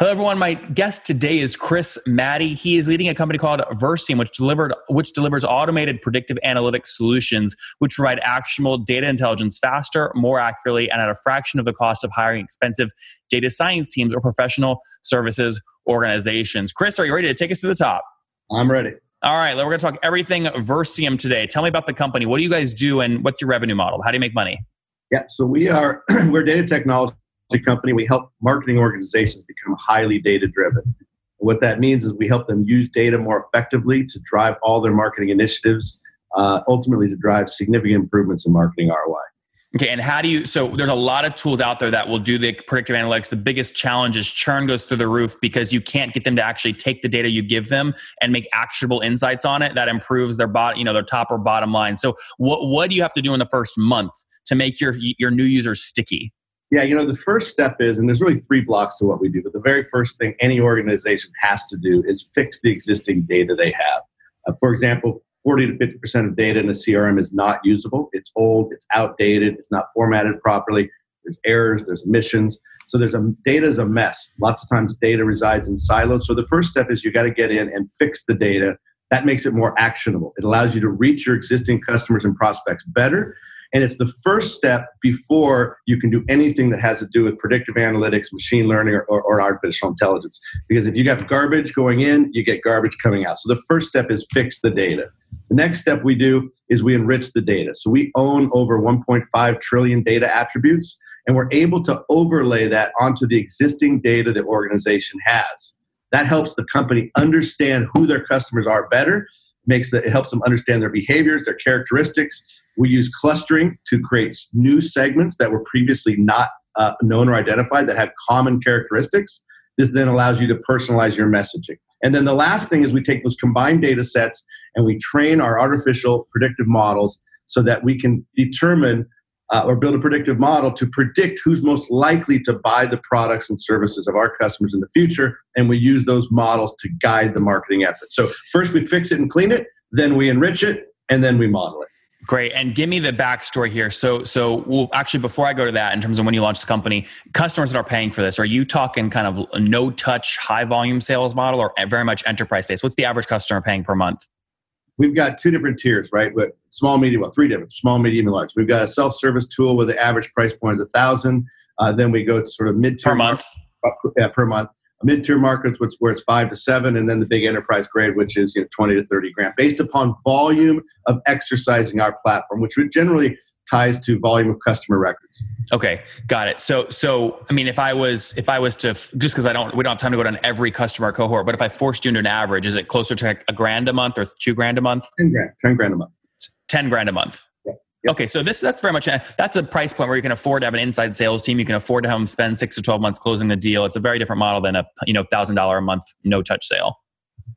Hello, everyone. My guest today is Chris Matty. He is leading a company called Versium, which delivered which delivers automated predictive analytics solutions, which provide actionable data intelligence faster, more accurately, and at a fraction of the cost of hiring expensive data science teams or professional services organizations. Chris, are you ready to take us to the top? I'm ready. All right, we're going to talk everything Versium today. Tell me about the company. What do you guys do, and what's your revenue model? How do you make money? Yeah, so we are we're data technology company, we help marketing organizations become highly data driven. What that means is we help them use data more effectively to drive all their marketing initiatives, uh, ultimately to drive significant improvements in marketing ROI. Okay, and how do you? So there's a lot of tools out there that will do the predictive analytics. The biggest challenge is churn goes through the roof because you can't get them to actually take the data you give them and make actionable insights on it that improves their bot, you know, their top or bottom line. So what what do you have to do in the first month to make your your new users sticky? Yeah, you know, the first step is, and there's really three blocks to what we do, but the very first thing any organization has to do is fix the existing data they have. Uh, for example, 40 to 50% of data in a CRM is not usable. It's old, it's outdated, it's not formatted properly. There's errors, there's omissions. So there's a data is a mess. Lots of times data resides in silos. So the first step is you got to get in and fix the data. That makes it more actionable. It allows you to reach your existing customers and prospects better and it's the first step before you can do anything that has to do with predictive analytics, machine learning, or, or, artificial intelligence. Because if you got garbage going in, you get garbage coming out. So the first step is fix the data. The next step we do is we enrich the data. So we own over 1.5 trillion data attributes, and we're able to overlay that onto the existing data the organization has. That helps the company understand who their customers are better makes that it helps them understand their behaviors, their characteristics. We use clustering to create new segments that were previously not uh, known or identified that have common characteristics. This then allows you to personalize your messaging. And then the last thing is we take those combined data sets and we train our artificial predictive models so that we can determine uh, or build a predictive model to predict who's most likely to buy the products and services of our customers in the future. And we use those models to guide the marketing effort. So, first we fix it and clean it, then we enrich it, and then we model it. Great, and give me the backstory here. So, so well, actually, before I go to that, in terms of when you launched the company, customers that are paying for this, are you talking kind of no-touch, high-volume sales model, or very much enterprise-based? What's the average customer paying per month? We've got two different tiers, right? With small, medium, well, three different, small, medium, and large. We've got a self-service tool where the average price point is a thousand. Uh, then we go to sort of mid-tier per month. Market, uh, yeah, per month. Mid-tier markets, which where it's five to seven, and then the big enterprise grade, which is you know twenty to thirty grand, based upon volume of exercising our platform, which would generally ties to volume of customer records. Okay, got it. So, so I mean, if I was if I was to just because I don't we don't have time to go down every customer cohort, but if I forced you into an average, is it closer to a grand a month or two grand a month? Ten grand, ten grand a month. Ten grand a month. Yeah. Yep. Okay, so this that's very much that's a price point where you can afford to have an inside sales team. You can afford to have them spend six to twelve months closing the deal. It's a very different model than a you know thousand dollar a month no touch sale.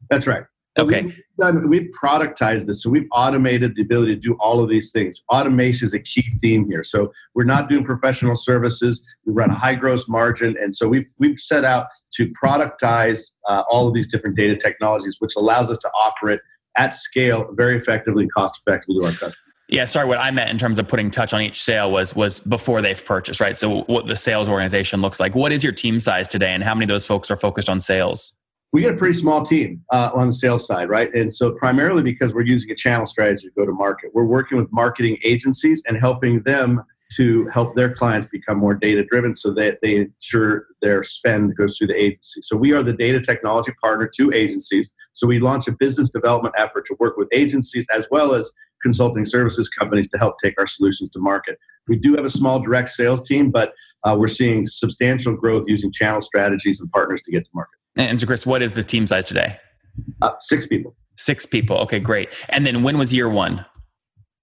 That's right. Okay. We've, done, we've productized this. So we've automated the ability to do all of these things. Automation is a key theme here. So we're not doing professional services. We run a high gross margin. And so we've, we've set out to productize uh, all of these different data technologies, which allows us to offer it at scale very effectively and cost effectively to our customers. Yeah, sorry. What I meant in terms of putting touch on each sale was was before they've purchased, right? So what the sales organization looks like. What is your team size today, and how many of those folks are focused on sales? We get a pretty small team uh, on the sales side, right? And so, primarily because we're using a channel strategy to go to market, we're working with marketing agencies and helping them to help their clients become more data driven so that they ensure their spend goes through the agency. So, we are the data technology partner to agencies. So, we launch a business development effort to work with agencies as well as consulting services companies to help take our solutions to market. We do have a small direct sales team, but uh, we're seeing substantial growth using channel strategies and partners to get to market. And so, Chris, what is the team size today? Uh, six people. Six people. Okay, great. And then when was year one?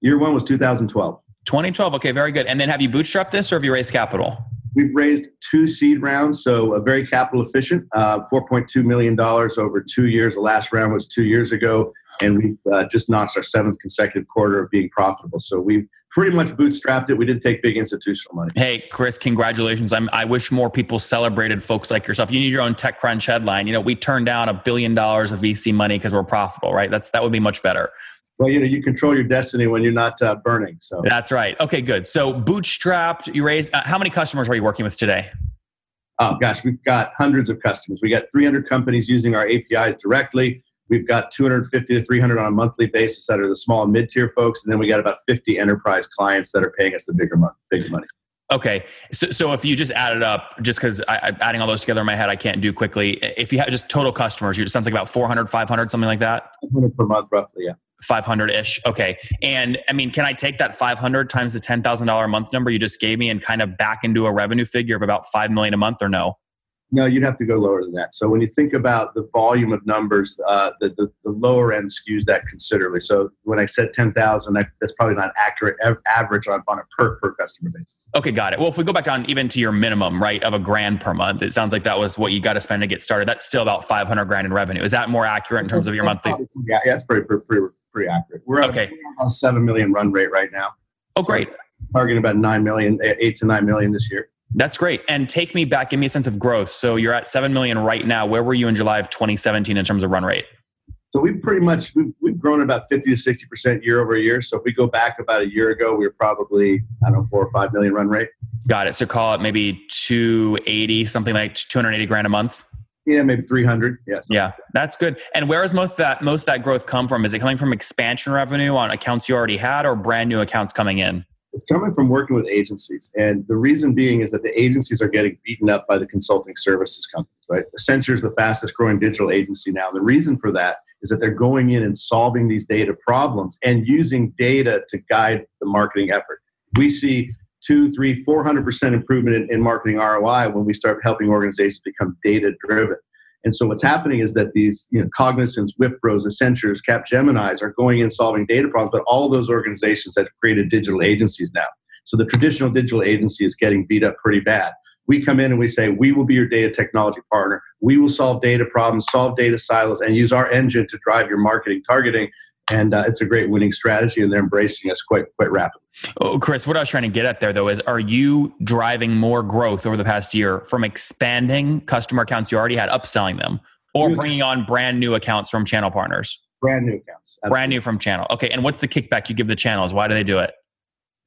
Year one was 2012. 2012. Okay, very good. And then have you bootstrapped this or have you raised capital? We've raised two seed rounds, so a very capital efficient, uh, $4.2 million over two years. The last round was two years ago and we've uh, just notched our seventh consecutive quarter of being profitable. So we've pretty much bootstrapped it. We didn't take big institutional money. Hey, Chris, congratulations! I'm, I wish more people celebrated folks like yourself. You need your own TechCrunch headline. You know, we turned down a billion dollars of VC money because we're profitable, right? That's that would be much better. Well, you know, you control your destiny when you're not uh, burning. So that's right. Okay, good. So bootstrapped, you raised. Uh, how many customers are you working with today? Oh gosh, we've got hundreds of customers. We got 300 companies using our APIs directly. We've got 250 to 300 on a monthly basis that are the small and mid tier folks, and then we got about 50 enterprise clients that are paying us the bigger money. Bigger money. Okay, so, so if you just add it up, just because I'm adding all those together in my head, I can't do quickly. If you have just total customers, it sounds like about 400, 500, something like that. 500 per month, roughly, yeah. 500 ish. Okay. And I mean, can I take that 500 times the $10,000 a month number you just gave me and kind of back into a revenue figure of about 5 million a month or no? No, you'd have to go lower than that. So when you think about the volume of numbers, uh, the, the, the, lower end skews that considerably. So when I said 10,000, that, that's probably not accurate average on, on a per, per customer basis. Okay, got it. Well, if we go back down even to your minimum, right, of a grand per month, it sounds like that was what you got to spend to get started. That's still about 500 grand in revenue. Is that more accurate in terms of your monthly? Yeah, yeah, that's pretty, pretty, pretty, pretty accurate. We're at okay. a 7 million run rate right now. Oh, great. Targeting about 9 million, 8 to 9 million this year. That's great. And take me back, give me a sense of growth. So you're at 7 million right now. Where were you in July of 2017 in terms of run rate? So we've pretty much we've, we've grown about 50 to 60 percent year over year. So if we go back about a year ago, we were probably I don't know four or five million run rate. Got it. So call it maybe 280, something like 280 grand a month. Yeah, maybe 300. Yes. Yeah, that's good. And where has most that most that growth come from? Is it coming from expansion revenue on accounts you already had, or brand new accounts coming in? It's coming from working with agencies. And the reason being is that the agencies are getting beaten up by the consulting services companies, right? Accenture is the fastest growing digital agency now. The reason for that is that they're going in and solving these data problems and using data to guide the marketing effort. We see two, three, four hundred percent improvement in, in marketing ROI when we start helping organizations become data driven. And so what's happening is that these you know, Cognizants, Wipros, Accentures, Capgeminis are going in solving data problems, but all those organizations have created digital agencies now. So the traditional digital agency is getting beat up pretty bad. We come in and we say, we will be your data technology partner. We will solve data problems, solve data silos, and use our engine to drive your marketing targeting and uh, it's a great winning strategy and they're embracing us quite quite rapidly oh, chris what i was trying to get at there though is are you driving more growth over the past year from expanding customer accounts you already had upselling them or bringing on brand new accounts from channel partners brand new accounts absolutely. brand new from channel okay and what's the kickback you give the channels why do they do it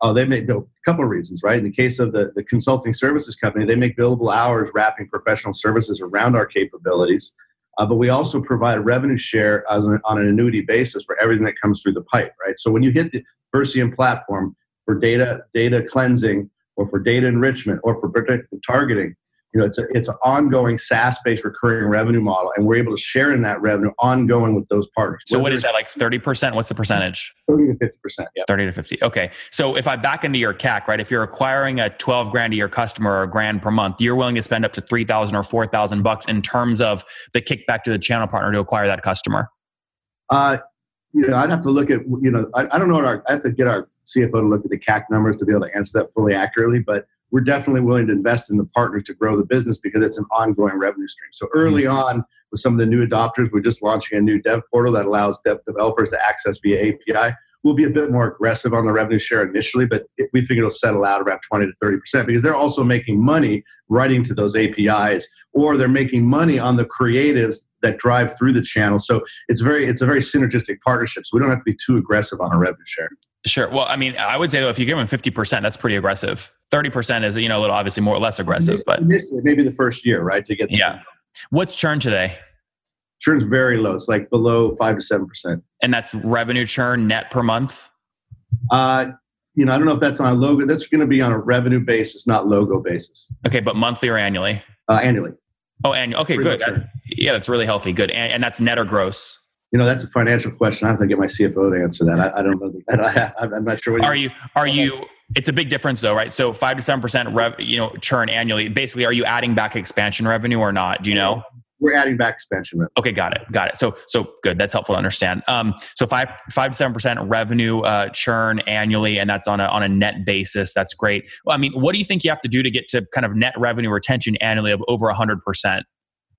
Oh, they make a couple of reasons, right? In the case of the, the consulting services company, they make billable hours wrapping professional services around our capabilities. Uh, but we also provide a revenue share an, on an annuity basis for everything that comes through the pipe, right? So when you hit the Versium platform for data data cleansing or for data enrichment or for targeting, you know, it's a, it's an ongoing SaaS-based recurring revenue model, and we're able to share in that revenue ongoing with those partners. So, what is that like? Thirty percent? What's the percentage? Thirty to fifty percent. Yeah. Thirty to fifty. Okay. So, if I back into your CAC, right? If you're acquiring a twelve grand a year customer or a grand per month, you're willing to spend up to three thousand or four thousand bucks in terms of the kickback to the channel partner to acquire that customer. Uh, you know, I'd have to look at, you know, I, I don't know. Our, I have to get our CFO to look at the CAC numbers to be able to answer that fully accurately. But we're definitely willing to invest in the partners to grow the business because it's an ongoing revenue stream. So early mm-hmm. on, with some of the new adopters, we're just launching a new dev portal that allows dev developers to access via API. We'll be a bit more aggressive on the revenue share initially, but it, we think it'll settle out around 20 to 30 percent because they're also making money writing to those APIs, or they're making money on the creatives that drive through the channel. So it's very it's a very synergistic partnership. So we don't have to be too aggressive on our revenue share. Sure. Well, I mean, I would say though, if you give them 50%, that's pretty aggressive. 30% is, you know, a little obviously more or less aggressive, but maybe the first year, right? To get, yeah. What's churn today? Churn's very low. It's like below five to 7%. And that's revenue churn net per month? Uh, you know, I don't know if that's on a logo. That's going to be on a revenue basis, not logo basis. Okay. But monthly or annually? Uh, annually. Oh, annual. Okay, Pretty good. That, yeah, that's really healthy. Good. And, and that's net or gross? You know, that's a financial question. I have to get my CFO to answer that. I, I don't know. That. I, am not sure. What are you? Are you? It's a big difference, though, right? So five to seven percent, rev, you know, churn annually. Basically, are you adding back expansion revenue or not? Do you know? We're adding back expansion revenue. Okay, got it, got it. So, so good. That's helpful to understand. Um, so five, five to seven percent revenue uh, churn annually, and that's on a on a net basis. That's great. Well, I mean, what do you think you have to do to get to kind of net revenue retention annually of over hundred percent?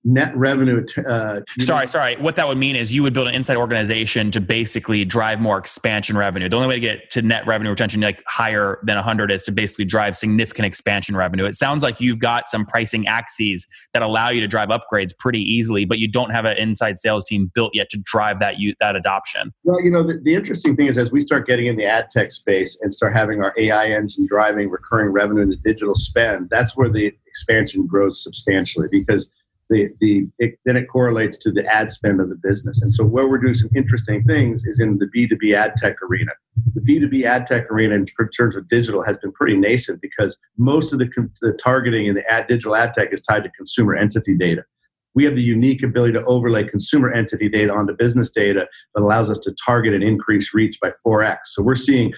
Net revenue. Uh, sorry, know? sorry. What that would mean is you would build an inside organization to basically drive more expansion revenue. The only way to get to net revenue retention like higher than 100 is to basically drive significant expansion revenue. It sounds like you've got some pricing axes that allow you to drive upgrades pretty easily, but you don't have an inside sales team built yet to drive that you, that adoption. Well, you know, the, the interesting thing is as we start getting in the ad tech space and start having our AI engine driving recurring revenue in the digital spend, that's where the expansion grows substantially because the, the it, then it correlates to the ad spend of the business. And so where we're doing some interesting things is in the B2B ad tech arena. The B2B ad tech arena in terms of digital has been pretty nascent because most of the, the targeting in the ad digital ad tech is tied to consumer entity data. We have the unique ability to overlay consumer entity data onto business data that allows us to target and increase reach by 4x. So we're seeing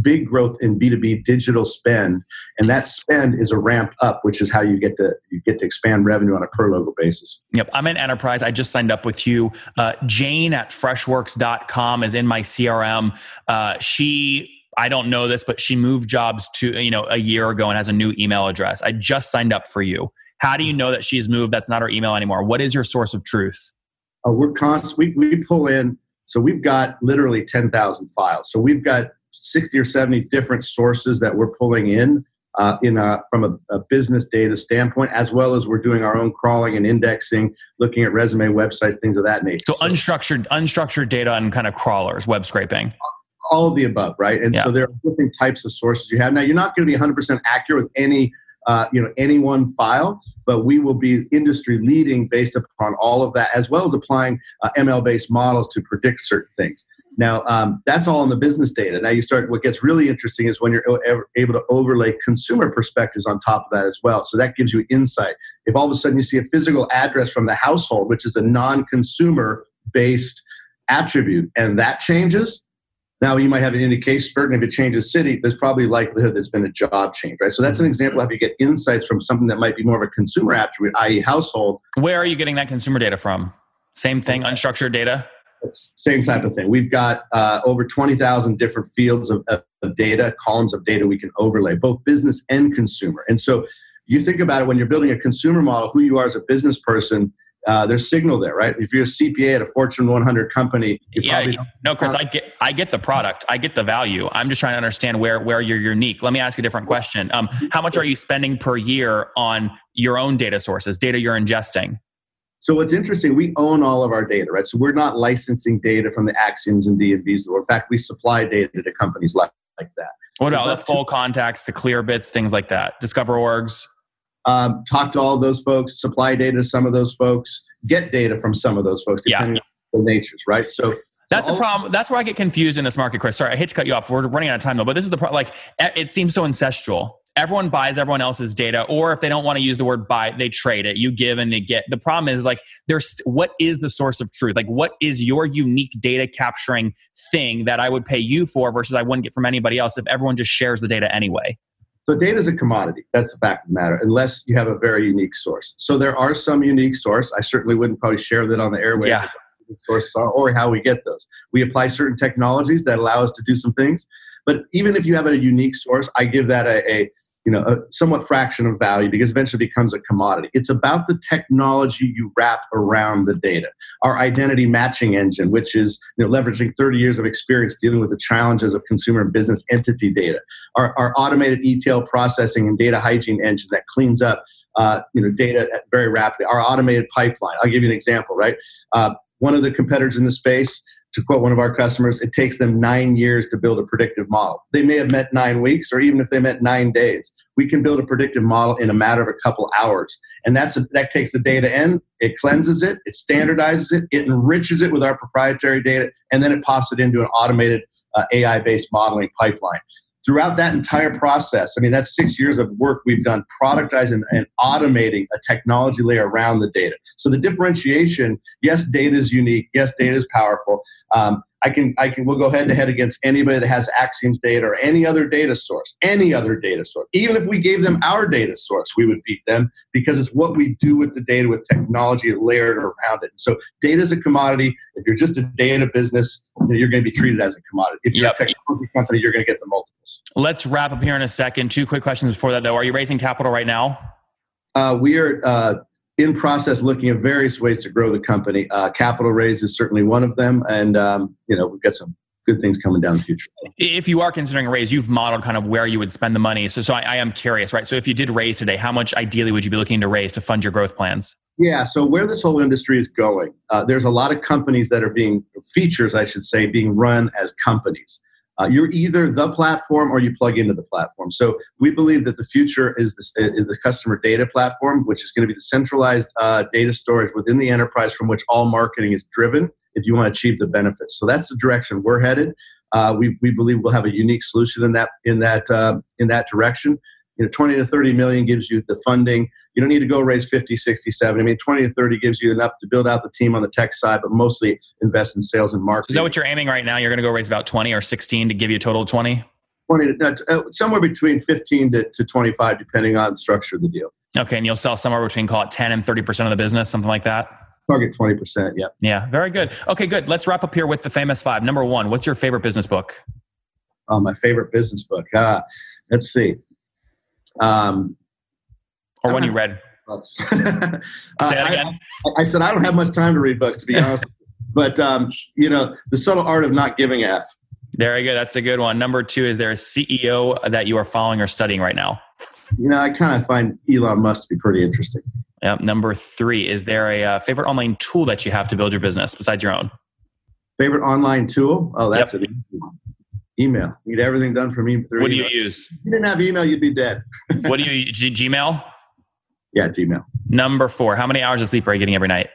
big growth in B2B digital spend, and that spend is a ramp up, which is how you get to you get to expand revenue on a per logo basis. Yep, I'm an enterprise. I just signed up with you. Uh, Jane at freshworks.com is in my CRM. Uh, she I don't know this, but she moved jobs to you know a year ago and has a new email address. I just signed up for you. How do you know that she's moved? That's not her email anymore. What is your source of truth? Uh, we're constant. We, we pull in. So we've got literally ten thousand files. So we've got 60 or 70 different sources that we're pulling in uh, in a, from a, a, business data standpoint, as well as we're doing our own crawling and indexing, looking at resume websites, things of that nature. So, so unstructured, unstructured data and kind of crawlers, web scraping. All of the above, right? And yeah. so there are different types of sources you have. Now, you're not going to be 100% accurate with any, uh, you know, any one file, but we will be industry leading based upon all of that, as well as applying uh, ML-based models to predict certain things. Now, um, that's all in the business data. Now, you start, what gets really interesting is when you're able to overlay consumer perspectives on top of that as well. So that gives you insight. If all of a sudden you see a physical address from the household, which is a non consumer based attribute, and that changes, now you might have an indication, certain if it changes city, there's probably likelihood there's been a job change, right? So that's an example of how you get insights from something that might be more of a consumer attribute, i.e., household. Where are you getting that consumer data from? Same thing, unstructured data? Same type of thing. We've got uh, over 20,000 different fields of, of, data, columns of data we can overlay, both business and consumer. And so you think about it when you're building a consumer model, who you are as a business person, uh, there's signal there, right? If you're a CPA at a Fortune 100 company, yeah, no, Chris, I get, I get the product, I get the value. I'm just trying to understand where where you're unique. Let me ask a different question. Um, how much are you spending per year on your own data sources, data you're ingesting? So what's interesting, we own all of our data, right? So we're not licensing data from the Acxioms and D&Bs. In fact, we supply data to companies like, like that. What so about the FullContacts, the Clearbits, things like that? DiscoverOrgs? Um, talk to all those folks, supply data to some of those folks, get data from some of those folks, depending yeah. on the natures, right? So that's a problem. That's where I get confused in this market, Chris. Sorry, I hate to cut you off. We're running out of time though, but this is the problem. Like, it seems so ancestral everyone buys everyone else's data or if they don't want to use the word buy they trade it. You give and they get. The problem is like there's what is the source of truth? Like what is your unique data capturing thing that i would pay you for versus i wouldn't get from anybody else if everyone just shares the data anyway? So data is a commodity. That's the fact of the matter unless you have a very unique source. So there are some unique source. I certainly wouldn't probably share that on the airwaves yeah. sources are or how we get those. We apply certain technologies that allow us to do some things. But even if you have a unique source i give that a, a you know a somewhat fraction of value because eventually becomes a commodity. It's about the technology you wrap around the data. Our identity matching engine which is you know leveraging 30 years of experience dealing with the challenges of consumer and business entity data. Our, our automated ETL processing and data hygiene engine that cleans up uh, you know data very rapidly. Our automated pipeline. I'll give you an example right? Uh, one of the competitors in the space to quote one of our customers, it takes them nine years to build a predictive model. They may have met nine weeks, or even if they met nine days, we can build a predictive model in a matter of a couple hours. And that's a, that takes the data in, it cleanses it, it standardizes it, it enriches it with our proprietary data, and then it pops it into an automated uh, AI-based modeling pipeline throughout that entire process, I mean, that's six years of work we've done productizing and automating a technology layer around the data. So the differentiation, yes, data is unique. Yes, data is powerful. Um, I can, I can, we'll go head to head against anybody that has Acxiom's data or any other data source, any other data source. Even if we gave them our data source, we would beat them because it's what we do with the data with technology layered around it. So data is a commodity. If you're just a data business, you're going to be treated as a commodity. If you're yep. a technology company, you're going to get the multiples. Let's wrap up here in a second. Two quick questions before that, though. Are you raising capital right now? Uh, we are uh, in process looking at various ways to grow the company. Uh, capital raise is certainly one of them, and um, you know we've got some good things coming down the future. If you are considering a raise, you've modeled kind of where you would spend the money. So, so I, I am curious, right? So, if you did raise today, how much ideally would you be looking to raise to fund your growth plans? Yeah, so where this whole industry is going, uh, there's a lot of companies that are being features, I should say, being run as companies. Uh, you're either the platform or you plug into the platform. So we believe that the future is, is the customer data platform, which is going to be the centralized uh, data storage within the enterprise from which all marketing is driven if you want to achieve the benefits. So that's the direction we're headed. Uh, we, we believe we'll have a unique solution in that in that uh, in that direction you know 20 to 30 million gives you the funding. You don't need to go raise 50 60 70 i mean 20 to 30 gives you enough to build out the team on the tech side but mostly invest in sales and marketing. Is that what you're aiming right now? You're going to go raise about 20 or 16 to give you a total of 20 20 uh, somewhere between 15 to, to 25 depending on the structure of the deal. Okay and you'll sell somewhere between call it 10 and 30% of the business something like that? Target 20% yeah. Yeah very good. Okay good. Let's wrap up here with the famous five. Number one what's your favorite business book? Oh my favorite business book. Uh, let's see um, or when you read books. uh, I, I, said I don't have much time to read books, to be honest. but um, you know, the subtle art of not giving a f. There you go. That's a good one. Number two, is there a CEO that you are following or studying right now? You know, I kind of find Elon Musk to be pretty interesting. Yep. Number three, is there a uh, favorite online tool that you have to build your business besides your own? Favorite online tool? Oh, that's yep. an easy one. Email. You get everything done from email. What do you use? If you didn't have email, you'd be dead. what do you G- Gmail? Yeah, Gmail. Number four. How many hours of sleep are you getting every night?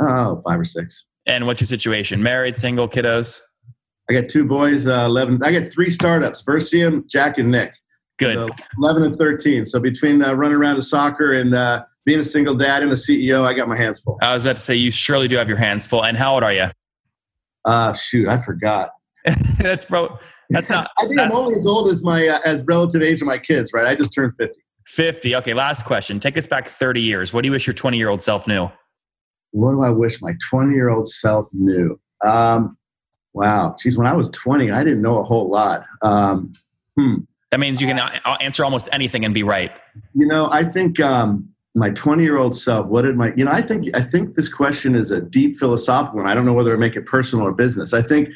Oh, five or six. And what's your situation? Married, single, kiddos? I got two boys, uh, 11. I got three startups Versium, Jack, and Nick. Good. So 11 and 13. So between uh, running around to soccer and uh, being a single dad and a CEO, I got my hands full. I was about to say, you surely do have your hands full. And how old are you? Uh, shoot, I forgot. that's bro. That's not. I think I'm only as old as my uh, as relative age of my kids. Right. I just turned fifty. Fifty. Okay. Last question. Take us back thirty years. What do you wish your twenty year old self knew? What do I wish my twenty year old self knew? Um, wow. Geez, when I was twenty, I didn't know a whole lot. Um, hmm. That means you can answer almost anything and be right. You know, I think um, my 20 year old self what did my you know i think i think this question is a deep philosophical one i don't know whether to make it personal or business i think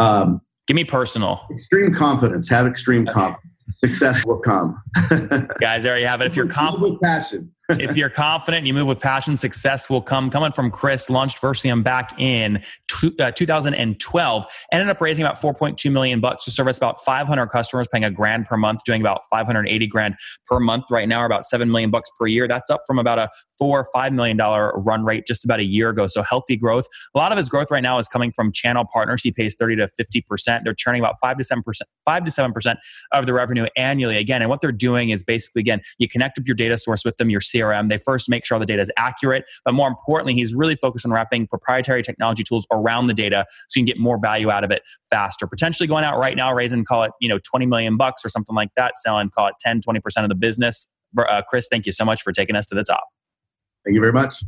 um, Give me personal. Extreme confidence. Have extreme confidence. Success will come. Guys, there you have it. If you're confident, with passion if you're confident, and you move with passion, success will come. Coming from Chris, launched Versium back in two, uh, 2012, ended up raising about 4.2 million bucks to service about 500 customers, paying a grand per month, doing about 580 grand per month right now, or about 7 million bucks per year. That's up from about a four or $5 million run rate just about a year ago. So healthy growth. A lot of his growth right now is coming from channel partners. He pays 30 to 50%. They're churning about 5 to 7%, 5 to 7% of the revenue annually. Again, and what they're doing is basically, again, you connect up your data source with them, your CRM. They first make sure the data is accurate, but more importantly, he's really focused on wrapping proprietary technology tools around the data so you can get more value out of it faster. Potentially going out right now, raising, call it, you know, 20 million bucks or something like that, selling, call it 10, 20% of the business. Uh, Chris, thank you so much for taking us to the top. Thank you very much.